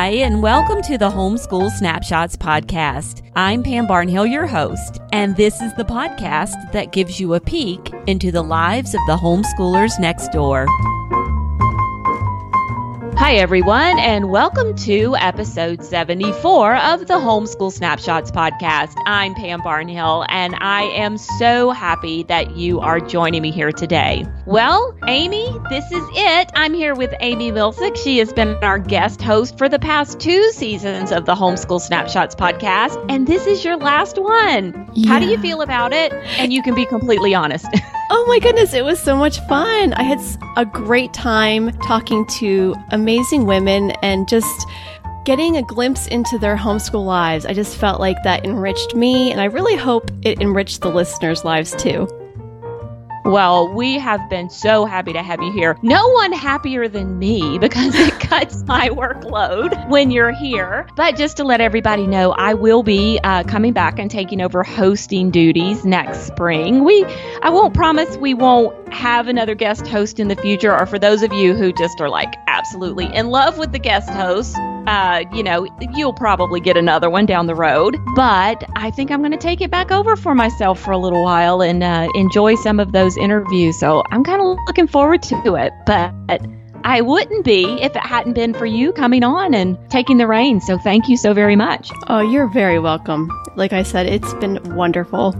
Hi, and welcome to the Homeschool Snapshots podcast. I'm Pam Barnhill, your host, and this is the podcast that gives you a peek into the lives of the homeschoolers next door. Hi, everyone, and welcome to episode 74 of the Homeschool Snapshots podcast. I'm Pam Barnhill, and I am so happy that you are joining me here today. Well, Amy, this is it. I'm here with Amy Milcic. She has been our guest host for the past two seasons of the Homeschool Snapshots podcast, and this is your last one. Yeah. How do you feel about it? And you can be completely honest. Oh my goodness, it was so much fun. I had a great time talking to amazing women and just getting a glimpse into their homeschool lives. I just felt like that enriched me, and I really hope it enriched the listeners' lives too. Well, we have been so happy to have you here. No one happier than me because it cuts my workload when you're here. But just to let everybody know, I will be uh, coming back and taking over hosting duties next spring. We, I won't promise we won't have another guest host in the future. Or for those of you who just are like absolutely in love with the guest host, uh, you know, you'll probably get another one down the road. But I think I'm going to take it back over for myself for a little while and uh, enjoy some of those interviews. So I'm kind of looking forward to it. But I wouldn't be if it hadn't been for you coming on and taking the reins. So thank you so very much. Oh, you're very welcome. Like I said, it's been wonderful.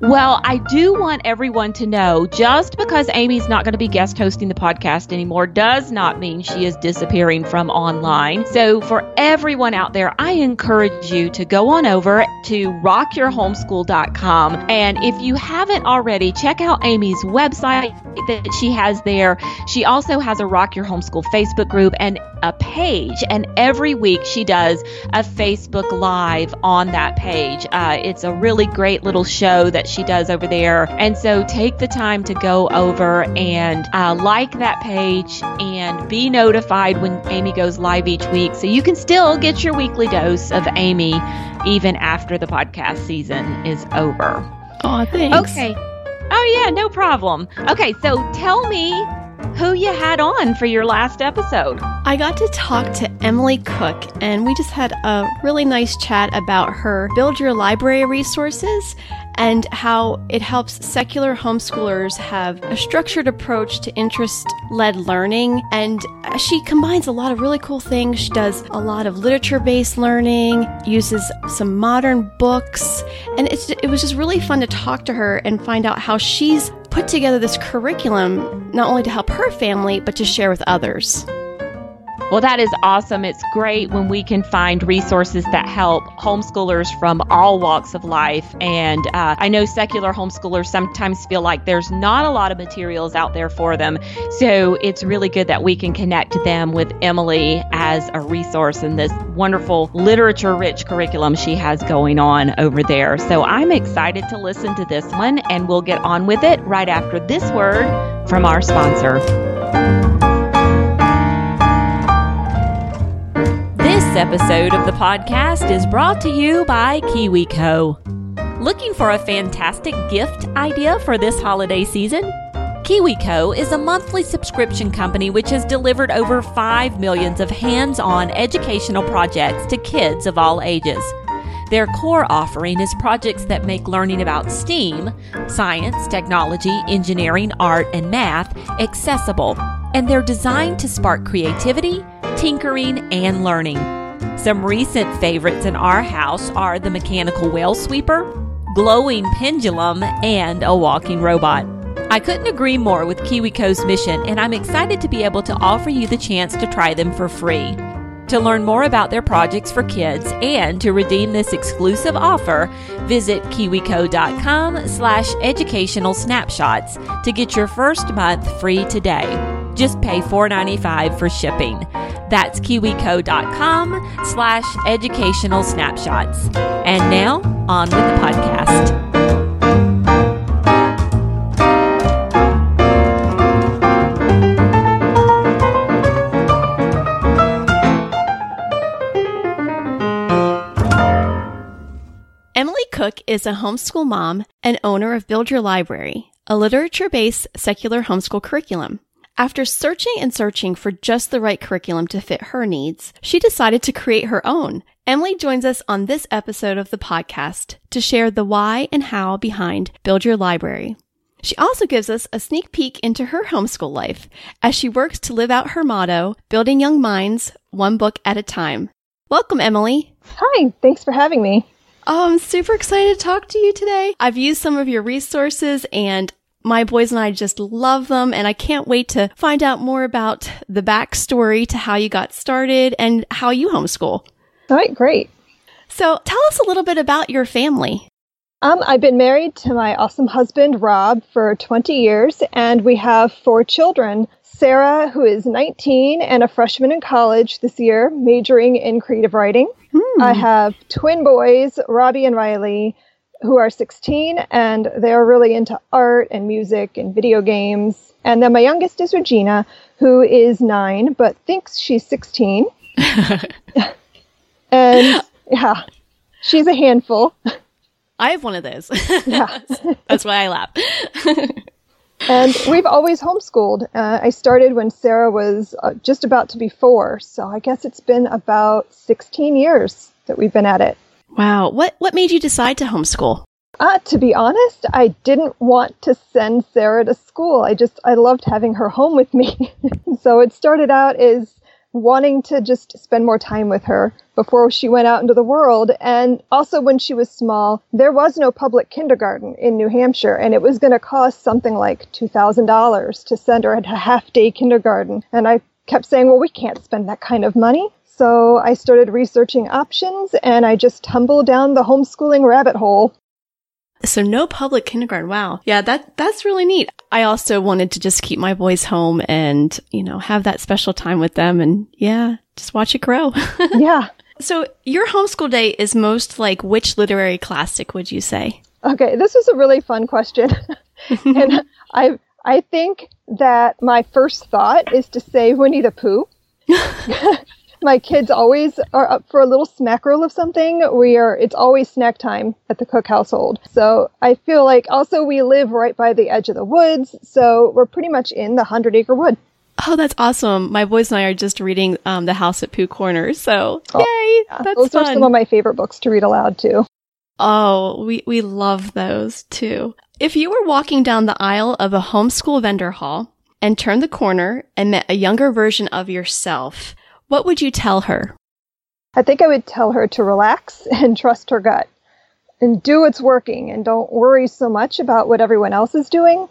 Well, I do want everyone to know just because Amy's not going to be guest hosting the podcast anymore does not mean she is disappearing from online. So, for everyone out there, I encourage you to go on over to rockyourhomeschool.com. And if you haven't already, check out Amy's website that she has there. She also has a Rock Your Homeschool Facebook group and a page. And every week she does a Facebook Live on that page. Uh, it's a really great little show that she does over there. And so take the time to go over and uh, like that page and be notified when Amy goes live each week so you can still get your weekly dose of Amy even after the podcast season is over. Oh, thanks. Okay. Oh, yeah, no problem. Okay, so tell me who you had on for your last episode. I got to talk to Emily Cook, and we just had a really nice chat about her Build Your Library resources and how it helps secular homeschoolers have a structured approach to interest led learning. And she combines a lot of really cool things. She does a lot of literature based learning, uses some modern books, and it was just really fun to talk to her and find out how she's put together this curriculum not only to help her family, but to share with others. Well, that is awesome. It's great when we can find resources that help homeschoolers from all walks of life. And uh, I know secular homeschoolers sometimes feel like there's not a lot of materials out there for them. So it's really good that we can connect them with Emily as a resource in this wonderful literature rich curriculum she has going on over there. So I'm excited to listen to this one, and we'll get on with it right after this word from our sponsor. Episode of the podcast is brought to you by KiwiCo. Looking for a fantastic gift idea for this holiday season? KiwiCo is a monthly subscription company which has delivered over 5 millions of hands on educational projects to kids of all ages. Their core offering is projects that make learning about STEAM, science, technology, engineering, art, and math, accessible, and they're designed to spark creativity, tinkering, and learning. Some recent favorites in our house are the mechanical whale sweeper, glowing pendulum, and a walking robot. I couldn't agree more with KiwiCo's mission, and I'm excited to be able to offer you the chance to try them for free. To learn more about their projects for kids and to redeem this exclusive offer, visit kiwico.com slash educational snapshots to get your first month free today. Just pay $4.95 for shipping. That's kiwico.com slash educational snapshots. And now, on with the podcast. Emily Cook is a homeschool mom and owner of Build Your Library, a literature based secular homeschool curriculum. After searching and searching for just the right curriculum to fit her needs, she decided to create her own. Emily joins us on this episode of the podcast to share the why and how behind Build Your Library. She also gives us a sneak peek into her homeschool life as she works to live out her motto, building young minds one book at a time. Welcome, Emily. Hi, thanks for having me. Oh, I'm super excited to talk to you today. I've used some of your resources and my boys and I just love them and I can't wait to find out more about the backstory to how you got started and how you homeschool. All right, great. So tell us a little bit about your family. Um, I've been married to my awesome husband, Rob, for 20 years, and we have four children. Sarah, who is 19 and a freshman in college this year, majoring in creative writing. Hmm. I have twin boys, Robbie and Riley, who are 16 and they're really into art and music and video games. And then my youngest is Regina, who is nine but thinks she's 16. and yeah, she's a handful. I have one of those. Yeah. That's why I laugh. and we've always homeschooled. Uh, I started when Sarah was uh, just about to be four. So I guess it's been about 16 years that we've been at it. Wow. What, what made you decide to homeschool? Uh, to be honest, I didn't want to send Sarah to school. I just, I loved having her home with me. so it started out as wanting to just spend more time with her before she went out into the world. And also, when she was small, there was no public kindergarten in New Hampshire, and it was going to cost something like $2,000 to send her to half day kindergarten. And I kept saying, well, we can't spend that kind of money. So I started researching options and I just tumbled down the homeschooling rabbit hole. So no public kindergarten. Wow. Yeah, that that's really neat. I also wanted to just keep my boys home and, you know, have that special time with them and yeah, just watch it grow. yeah. So your homeschool day is most like which literary classic would you say? Okay, this is a really fun question. and I I think that my first thought is to say Winnie the Pooh my kids always are up for a little snack roll of something. We are, it's always snack time at the Cook household. So I feel like also we live right by the edge of the woods. So we're pretty much in the hundred acre wood. Oh, that's awesome. My boys and I are just reading um, The House at Pooh Corner. So oh, yay. Yeah. That's Those fun. are some of my favorite books to read aloud too. Oh, we, we love those too. If you were walking down the aisle of a homeschool vendor hall and turned the corner and met a younger version of yourself, what would you tell her? I think I would tell her to relax and trust her gut and do what's working and don't worry so much about what everyone else is doing.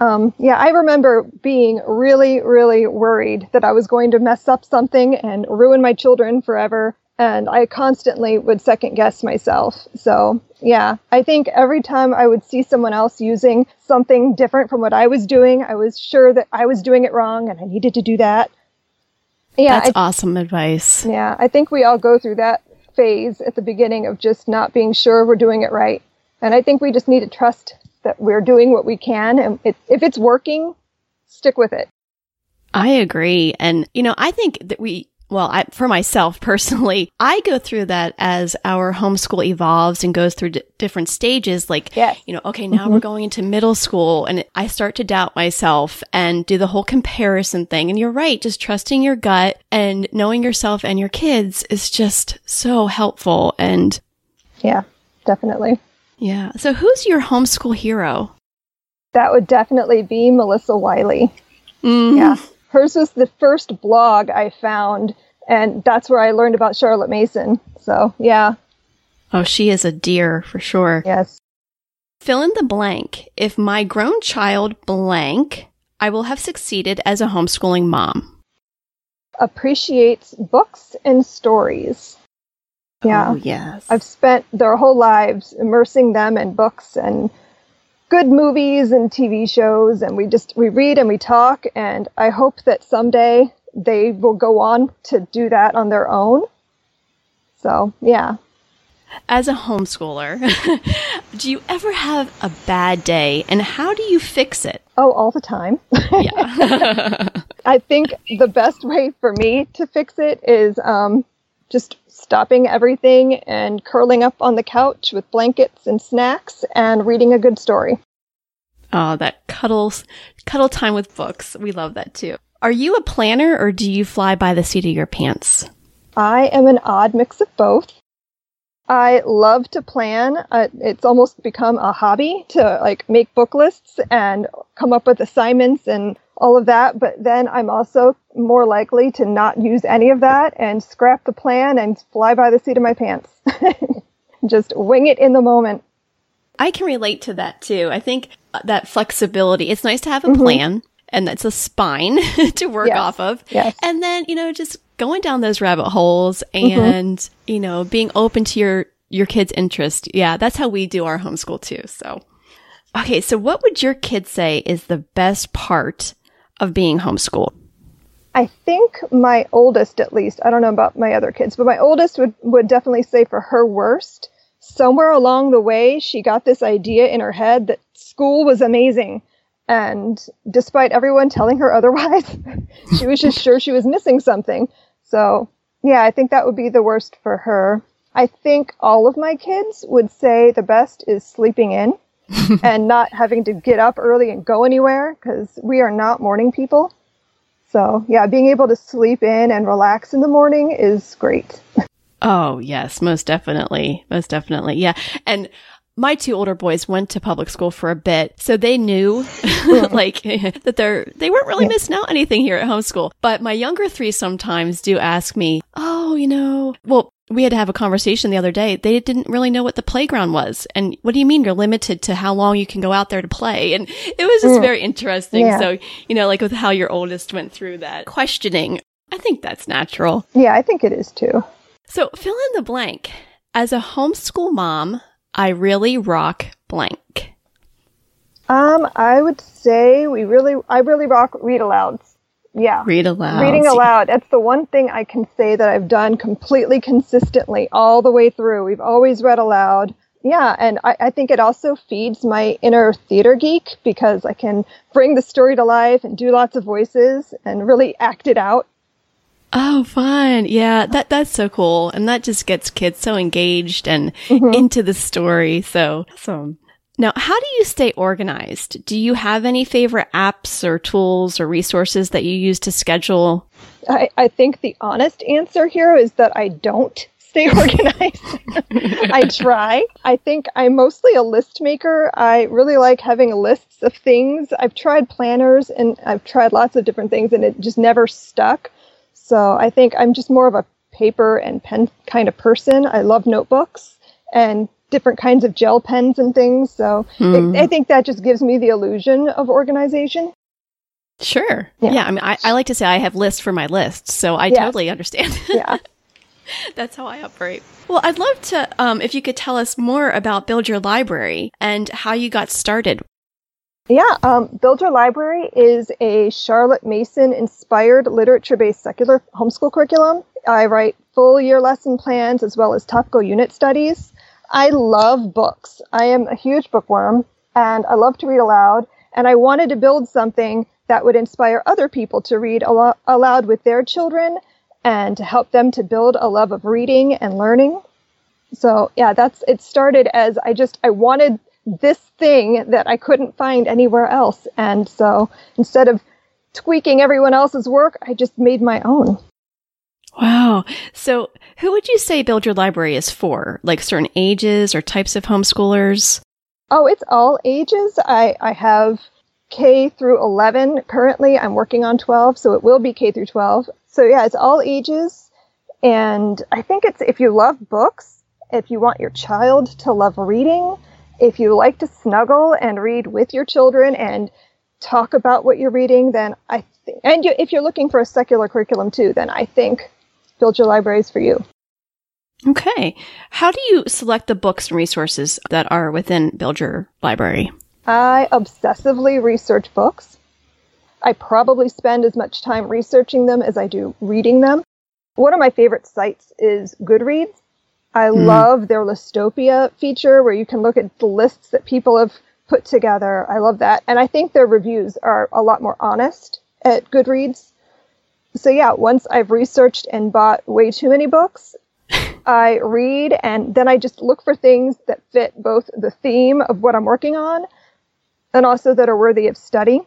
Um, yeah, I remember being really, really worried that I was going to mess up something and ruin my children forever. And I constantly would second guess myself. So, yeah, I think every time I would see someone else using something different from what I was doing, I was sure that I was doing it wrong and I needed to do that. Yeah, that's I, awesome advice. Yeah, I think we all go through that phase at the beginning of just not being sure we're doing it right. And I think we just need to trust that we're doing what we can. And it, if it's working, stick with it. I agree. And, you know, I think that we well, I, for myself personally, I go through that as our homeschool evolves and goes through d- different stages. Like, yes. you know, okay, now mm-hmm. we're going into middle school and I start to doubt myself and do the whole comparison thing. And you're right. Just trusting your gut and knowing yourself and your kids is just so helpful. And yeah, definitely. Yeah. So who's your homeschool hero? That would definitely be Melissa Wiley. Mm-hmm. Yeah hers was the first blog I found, and that's where I learned about Charlotte Mason. So, yeah. Oh, she is a dear for sure. Yes. Fill in the blank. If my grown child blank, I will have succeeded as a homeschooling mom. Appreciates books and stories. Yeah. Oh, yes. I've spent their whole lives immersing them in books and good movies and TV shows and we just we read and we talk and I hope that someday they will go on to do that on their own. So, yeah. As a homeschooler, do you ever have a bad day and how do you fix it? Oh, all the time. yeah. I think the best way for me to fix it is um, just stopping everything and curling up on the couch with blankets and snacks and reading a good story. Oh, that cuddles, cuddle time with books. We love that too. Are you a planner or do you fly by the seat of your pants? I am an odd mix of both. I love to plan. Uh, it's almost become a hobby to like make book lists and come up with assignments and all of that. But then I'm also more likely to not use any of that and scrap the plan and fly by the seat of my pants. Just wing it in the moment. I can relate to that too. I think that flexibility, it's nice to have a mm-hmm. plan and that's a spine to work yes. off of. Yes. And then, you know, just going down those rabbit holes mm-hmm. and, mm-hmm. you know, being open to your, your kids' interest. Yeah, that's how we do our homeschool too. So, okay. So what would your kids say is the best part of being homeschooled? I think my oldest, at least, I don't know about my other kids, but my oldest would, would definitely say for her worst, somewhere along the way, she got this idea in her head that school was amazing. And despite everyone telling her otherwise, she was just sure she was missing something. So, yeah, I think that would be the worst for her. I think all of my kids would say the best is sleeping in and not having to get up early and go anywhere because we are not morning people. So, yeah, being able to sleep in and relax in the morning is great. Oh, yes, most definitely. Most definitely. Yeah. And my two older boys went to public school for a bit, so they knew like that they're they weren't really missing out anything here at homeschool. But my younger three sometimes do ask me, "Oh, you know, well, we had to have a conversation the other day. They didn't really know what the playground was. And what do you mean you're limited to how long you can go out there to play? And it was just mm. very interesting. Yeah. So, you know, like with how your oldest went through that questioning, I think that's natural. Yeah, I think it is too. So fill in the blank. As a homeschool mom, I really rock blank. Um, I would say we really, I really rock read alouds. Yeah. Read aloud. Reading aloud. That's the one thing I can say that I've done completely consistently all the way through. We've always read aloud. Yeah, and I, I, think it also feeds my inner theater geek because I can bring the story to life and do lots of voices and really act it out. Oh, fun. Yeah, that that's so cool. And that just gets kids so engaged and mm-hmm. into the story. So awesome. Now, how do you stay organized? Do you have any favorite apps or tools or resources that you use to schedule? I, I think the honest answer here is that I don't stay organized. I try. I think I'm mostly a list maker. I really like having lists of things. I've tried planners and I've tried lots of different things and it just never stuck. So I think I'm just more of a paper and pen kind of person. I love notebooks and different kinds of gel pens and things. So mm. it, hmm. I think that just gives me the illusion of organization. Sure. Yeah. yeah I mean, I, I, like to say I have lists for my lists, so I yeah. totally understand. yeah. That's how I operate. Well, I'd love to, um, if you could tell us more about Build Your Library and how you got started. Yeah, um, Your Library is a Charlotte Mason inspired literature based secular homeschool curriculum. I write full year lesson plans as well as topical unit studies. I love books. I am a huge bookworm and I love to read aloud. And I wanted to build something that would inspire other people to read al- aloud with their children and to help them to build a love of reading and learning. So yeah, that's, it started as I just, I wanted this thing that I couldn't find anywhere else. And so instead of tweaking everyone else's work, I just made my own. Wow. So, who would you say Build Your Library is for? Like certain ages or types of homeschoolers? Oh, it's all ages. I, I have K through 11 currently. I'm working on 12, so it will be K through 12. So, yeah, it's all ages. And I think it's if you love books, if you want your child to love reading, if you like to snuggle and read with your children and talk about what you're reading, then I think, and you, if you're looking for a secular curriculum too, then I think Build Your Library's for you. Okay. How do you select the books and resources that are within Build Your Library? I obsessively research books. I probably spend as much time researching them as I do reading them. One of my favorite sites is Goodreads. I mm. love their Listopia feature where you can look at the lists that people have put together. I love that. And I think their reviews are a lot more honest at Goodreads so yeah, once I've researched and bought way too many books, I read and then I just look for things that fit both the theme of what I'm working on and also that are worthy of study.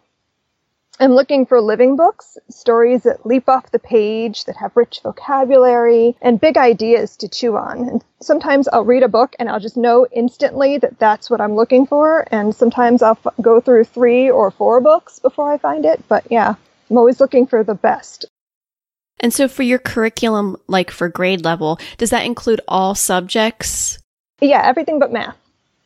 I'm looking for living books, stories that leap off the page, that have rich vocabulary, and big ideas to chew on. And sometimes I'll read a book and I'll just know instantly that that's what I'm looking for. And sometimes I'll f- go through three or four books before I find it. But yeah, I'm always looking for the best. And so for your curriculum, like for grade level, does that include all subjects? Yeah, everything but math.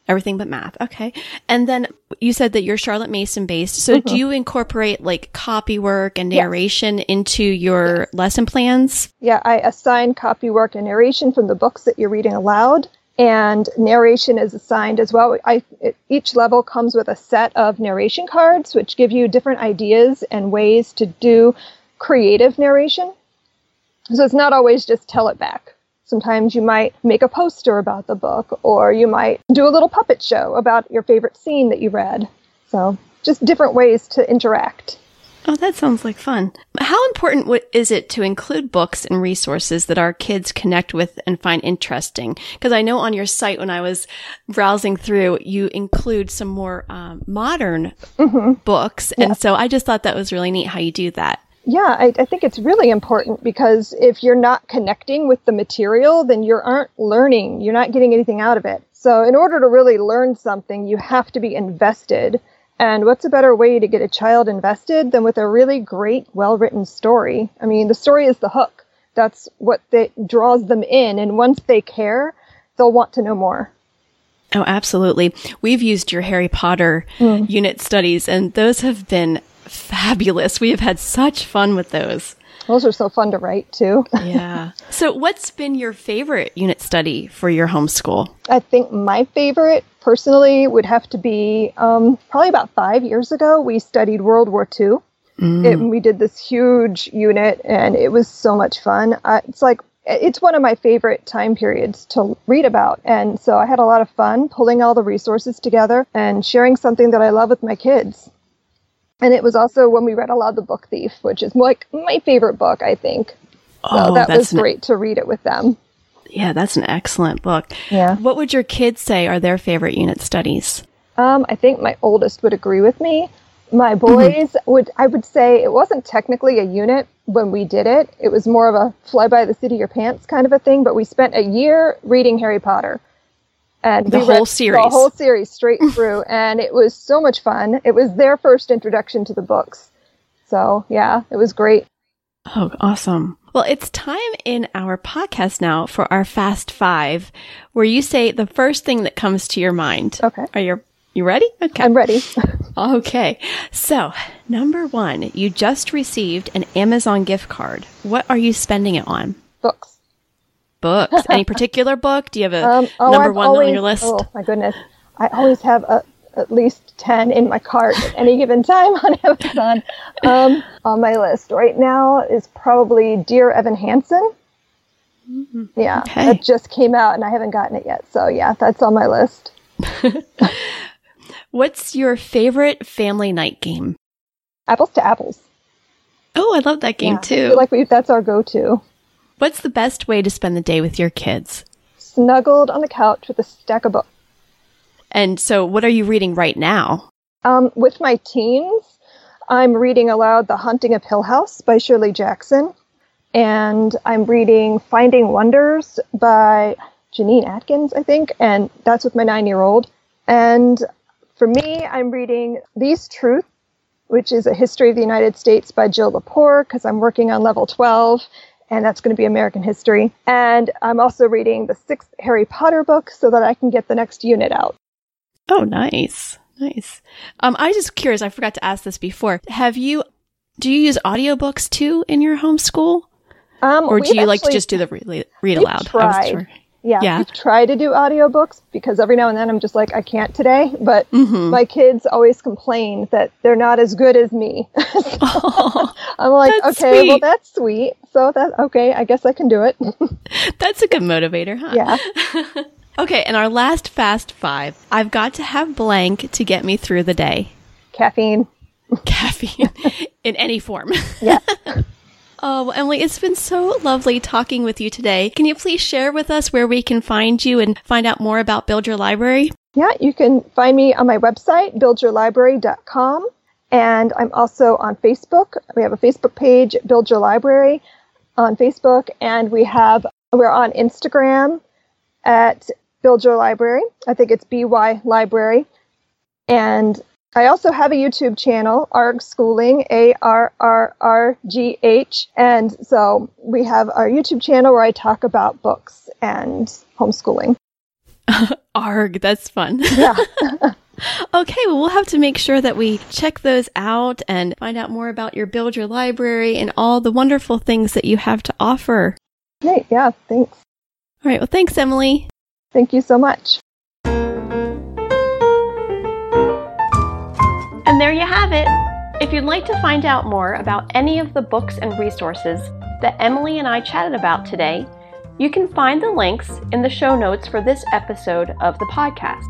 Everything but math. Okay. And then you said that you're Charlotte Mason based. So mm-hmm. do you incorporate like copy work and narration yes. into your yes. lesson plans? Yeah, I assign copy work and narration from the books that you're reading aloud. And narration is assigned as well. I, it, each level comes with a set of narration cards, which give you different ideas and ways to do creative narration. So it's not always just tell it back. Sometimes you might make a poster about the book, or you might do a little puppet show about your favorite scene that you read. So, just different ways to interact. Oh, that sounds like fun. How important is it to include books and resources that our kids connect with and find interesting? Because I know on your site, when I was browsing through, you include some more um, modern mm-hmm. books. And so I just thought that was really neat how you do that. Yeah, I, I, think it's really important because if you're not connecting with the material, then you aren't learning. You're not getting anything out of it. So, in order to really learn something, you have to be invested. And what's a better way to get a child invested than with a really great, well written story? I mean, the story is the hook. That's what draws them in. And once they care, they'll want to know more. Oh, absolutely. We've used your Harry Potter mm. unit studies, and those have been fabulous. We have had such fun with those. Those are so fun to write too. yeah. So, what's been your favorite unit study for your homeschool? I think my favorite personally would have to be um, probably about five years ago. We studied World War II. Mm. It, we did this huge unit, and it was so much fun. Uh, it's like it's one of my favorite time periods to read about. And so I had a lot of fun pulling all the resources together and sharing something that I love with my kids. And it was also when we read aloud The Book Thief, which is like my favorite book, I think. Oh, so that was great an, to read it with them. Yeah, that's an excellent book. Yeah. What would your kids say are their favorite unit studies? Um, I think my oldest would agree with me. My mm-hmm. boys mm-hmm. would, I would say it wasn't technically a unit when we did it. It was more of a fly by the seat of your pants kind of a thing, but we spent a year reading Harry Potter and the whole series, the whole series straight through, and it was so much fun. It was their first introduction to the books, so yeah, it was great. Oh, awesome! Well, it's time in our podcast now for our Fast Five, where you say the first thing that comes to your mind. Okay. Are you you ready? Okay. I'm ready. okay. So, number one, you just received an Amazon gift card. What are you spending it on? Books books. Any particular book? Do you have a um, oh, number I've one always, on your list? Oh my goodness, I always have a, at least ten in my cart at any given time on Amazon. Um, on my list right now is probably Dear Evan Hansen. Mm-hmm. Yeah, okay. that just came out and I haven't gotten it yet. So yeah, that's on my list. What's your favorite family night game? Apples to Apples. Oh, I love that game yeah, too. like we, that's our go-to. What's the best way to spend the day with your kids? Snuggled on the couch with a stack of books. And so, what are you reading right now? Um, with my teens, I'm reading aloud The Haunting of Hill House by Shirley Jackson. And I'm reading Finding Wonders by Jeannine Atkins, I think. And that's with my nine year old. And for me, I'm reading These Truths, which is a history of the United States by Jill Lepore, because I'm working on level 12 and that's going to be American history. And I'm also reading the sixth Harry Potter book so that I can get the next unit out. Oh, nice. Nice. Um, I just curious, I forgot to ask this before. Have you, do you use audiobooks too in your homeschool? Um, or do you actually, like to just do the read, read aloud? Tried. Yeah, yeah. we try to do audiobooks because every now and then I'm just like, I can't today. But mm-hmm. my kids always complain that they're not as good as me. so oh, I'm like, okay, sweet. well, that's sweet. So that, okay, I guess I can do it. that's a good motivator, huh? Yeah. okay, and our last fast five I've got to have blank to get me through the day. Caffeine. Caffeine in any form. yeah. Oh, Emily, it's been so lovely talking with you today. Can you please share with us where we can find you and find out more about Build Your Library? Yeah, you can find me on my website, buildyourlibrary.com. And I'm also on Facebook. We have a Facebook page, Build Your Library on Facebook, and we have we're on Instagram at Build Your Library. I think it's BY Library. And I also have a YouTube channel, ARG Schooling, A R R R G H. And so we have our YouTube channel where I talk about books and homeschooling. ARG, that's fun. Yeah. okay, well, we'll have to make sure that we check those out and find out more about your Build Your Library and all the wonderful things that you have to offer. Great. Yeah. Thanks. All right. Well, thanks, Emily. Thank you so much. And there you have it. If you'd like to find out more about any of the books and resources that Emily and I chatted about today, you can find the links in the show notes for this episode of the podcast.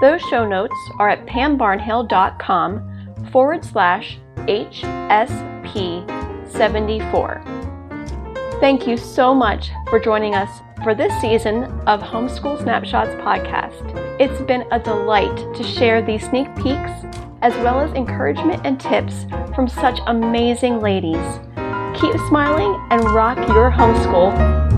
Those show notes are at pambarnhill.com forward slash HSP74. Thank you so much for joining us for this season of Homeschool Snapshots podcast. It's been a delight to share these sneak peeks as well as encouragement and tips from such amazing ladies. Keep smiling and rock your homeschool.